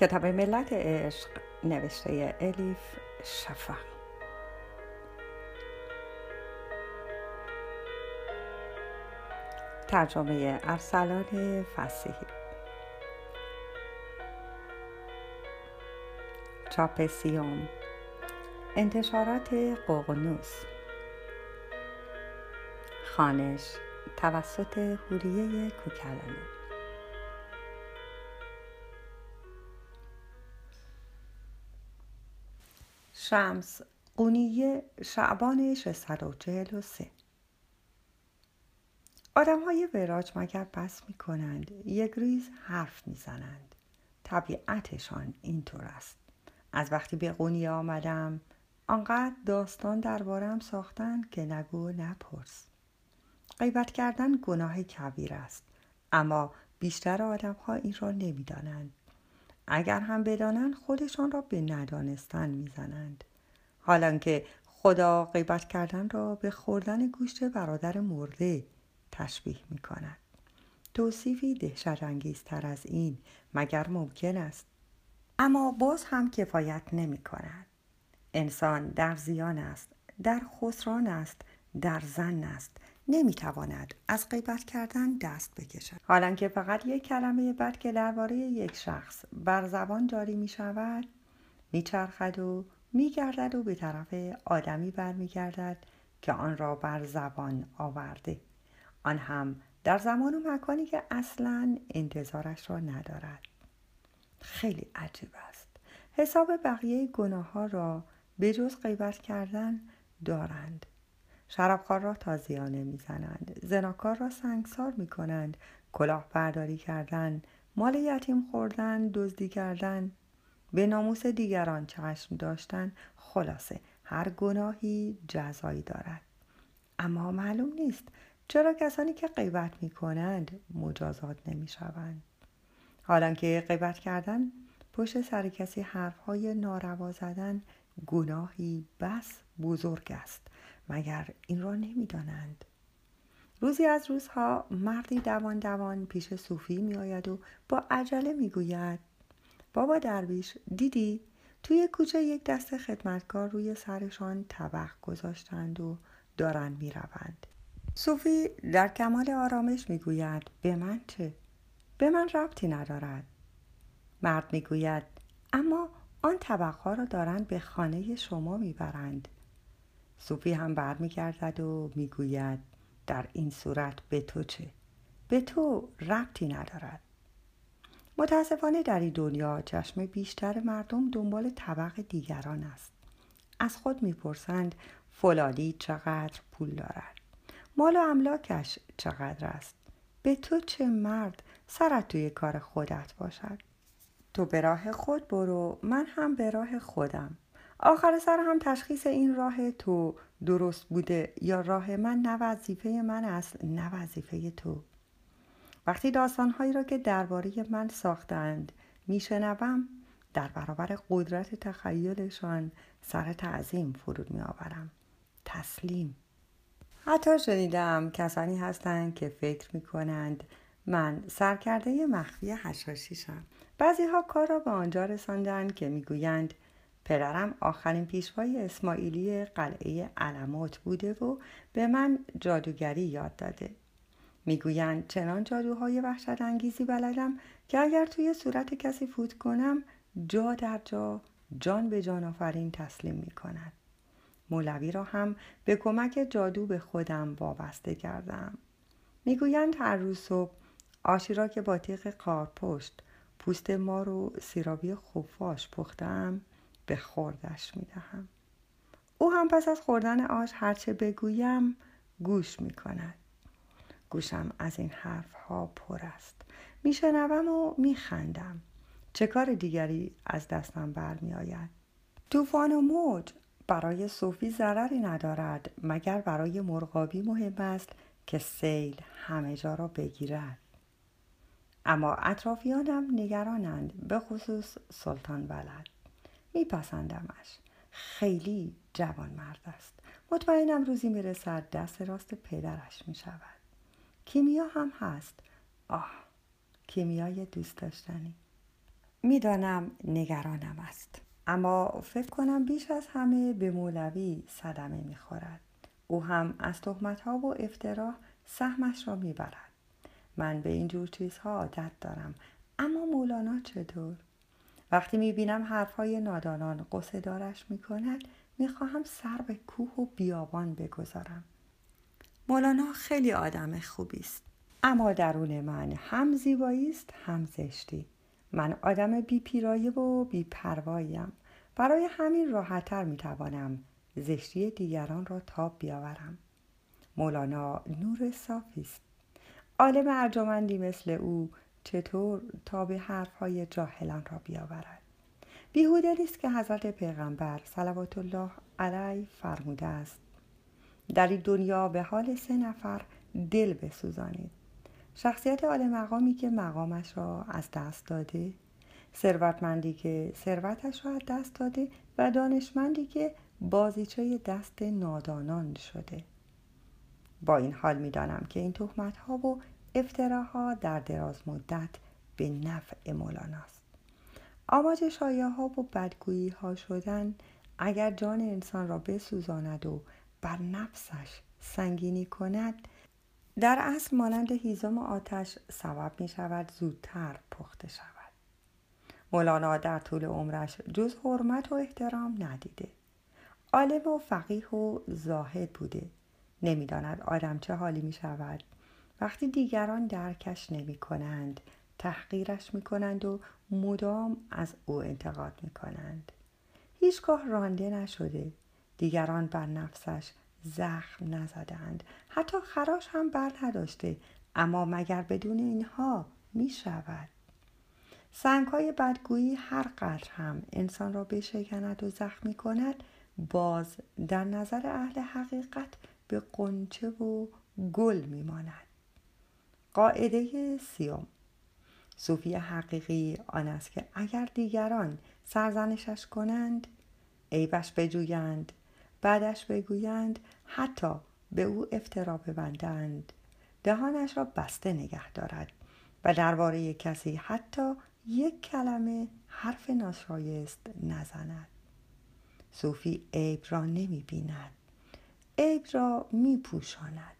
کتاب ملت عشق نوشته الیف شفق ترجمه ارسلان فسیحی. چاپ سیوم انتشارات قوقنوس. خانش توسط هوریه کوکلانی. شمس قونیه شعبان 643 آدم های وراج مگر بس می کنند یک ریز حرف می زنند طبیعتشان اینطور است. از وقتی به قونیه آمدم آنقدر داستان دربارم ساختن که نگو نپرس غیبت کردن گناه کبیر است. اما بیشتر آدم ها این را نمی‌دانند. اگر هم بدانند خودشان را به ندانستن می‌زنند. حالا که خدا غیبت کردن را به خوردن گوشت برادر مرده تشبیه می کند. توصیفی دهشت انگیزتر از این مگر ممکن است اما باز هم کفایت نمی کند. انسان در زیان است در خسران است در زن است نمی‌تواند از غیبت کردن دست بکشد حالا که فقط یک کلمه بد که درباره یک شخص بر زبان جاری می شود میچرخد و میگردد و به طرف آدمی برمیگردد که آن را بر زبان آورده. آن هم در زمان و مکانی که اصلا انتظارش را ندارد. خیلی عجیب است. حساب بقیه گناه ها را به جز غیبت کردن دارند. شرابخوار را تازیانه می‌زنند. زناکار را سنگسار می کنند کلاه برداری کردن مال یتیم خوردن دزدی کردن. به ناموس دیگران چشم داشتن خلاصه هر گناهی جزایی دارد. اما معلوم نیست چرا کسانی که غیبت می کنند مجازات نمی شوند حالا که غیبت کردن پشت سر کسی حرفهای ناروا زدن گناهی بس بزرگ است مگر این را نمی‌دانند؟ روزی از روزها مردی دوان دوان پیش صوفی می آید و با عجله می گوید بابا درویش دیدی توی کوچه یک دست خدمتکار روی سرشان طبق گذاشتند و دارند می روند. صوفی در کمال آرامش می گوید به من چه؟ به من ربطی ندارد. مرد می گوید اما آن طبقها را دارند به خانه شما می‌برند صوفی هم برمیگردد و می‌گوید در این صورت به تو چه به تو ربطی ندارد متاسفانه در این دنیا چشم بیشتر مردم دنبال طبق دیگران است. از خود می‌پرسند فلانی چقدر پول دارد؟ مال و املاکش چقدر است؟ به تو چه مرد سرت توی کار خودت باشد؟ تو به راه خود برو من هم به راه خودم. آخر سر هم تشخیص این راه تو درست بوده یا راه من نه وظیفه من است نه وظیفه تو. وقتی داستانهایی را که درباره من ساختند میشنوم در برابر قدرت تخیلشان سر تعظیم فرود میآورم. تسلیم. حتی شنیدم کسانی هستند که فکر می کنند من سرکرده مخفی حشاشیشم بعضی ها کار را به آنجا رساندند که می‌گویند پدرم آخرین پیشوای اسماعیلی قلعه علمات بوده و به من جادوگری یاد داده. می‌گویند چنان جادوهای وحشت انگیزی بلدم که اگر توی صورت کسی فوت کنم جا در جا جان به جان آفرین تسلیم می کند. مولوی را هم به کمک جادو به خودم وابسته کردم. می‌گویند هر روز صبح آشی را که با تیغ پشت پوست ما رو سیرابی خفاش پختم به خوردش می دهم. او هم پس از خوردن آش هرچه بگویم گوش می کند. گوشم از این حرف ها پر است. میشنوم و میخندم. چه کار دیگری از دستم برمی آید؟ طوفان و موج برای صوفی ضرری ندارد مگر برای مرغابی مهم است که سیل همه جا را بگیرد. اما اطرافیانم نگرانند به خصوص سلطان ولد میپسندمش خیلی جوان مرد است مطمئنم روزی می‌رسد دست راست پدرش می‌شود کیمیا هم هست. آه کیمیای دوست داشتنی. می‌دانم نگرانم است. اما فکر کنم بیش از همه به مولوی صدمه می‌خورد. او هم از تهمت ها و افترا سهمش را می‌برد. من به این جور چیزها عادت دارم. اما مولانا چطور؟ وقتی می‌بینم حرفهای نادانان قصه دارش می‌کند می‌خواهم سر به کوه و بیابان بگذارم. مولانا خیلی آدم خوبی است اما درون من هم زیبایی است هم زشتی. من آدم بی پیرایه و بی پرواییم. برای همین راحتتر می‌توانم زشتی دیگران را تاب بیاورم. مولانا نور صافی است عالم ارجمندی مثل او چطور تا به حرفهای جاهلان را بیاورد؟ بیهوده نیست که حضرت پیغمبر صلوات الله علیه فرموده است. در این دنیا به حال سه نفر دل بسوزانید. شخصیت عالی مقامی که مقامش را از دست داده ثروتمندی که ثروتش را از دست داده و دانشمندی که بازیچه دست نادانان شده. با این حال می‌دانم که این تهمت ها و افتراها در دراز مدت به نفع مولاناست آماج شایه ها و بدگویی ها شدن اگر جان انسان را بسوزاند و بر نفسش سنگینی کند در اصل مانند هیزم آتش سبب می شود زودتر پخته شود. مولانا در طول عمرش جز حرمت و احترام ندیده. عالم و فقیه و زاهد بوده. نمی‌داند آدم چه حالی می شود وقتی دیگران درکش نمی کنند تحقیرش می کنند و مدام از او انتقاد می کنند هیچگاه رانده نشده. دیگران بر نفسش زخم نزدند. حتی خراش هم بر نداشته اما مگر بدون اینها می شود سنگ های بدگویی هر قدر هم انسان را بشکند و زخمی کند باز در نظر اهل حقیقت به قنچه و گل میماند. قاعده سیوم صوفی حقیقی آن است که اگر دیگران سرزنشش کنند عیبش بجویند. بعدش بگویند حتی به او افترا ببندند. دهانش را بسته نگه دارد و درباره کسی حتی یک کلمه حرف ناشایست نزند. صوفی عیب را نمی بیند عیب را می پوشاند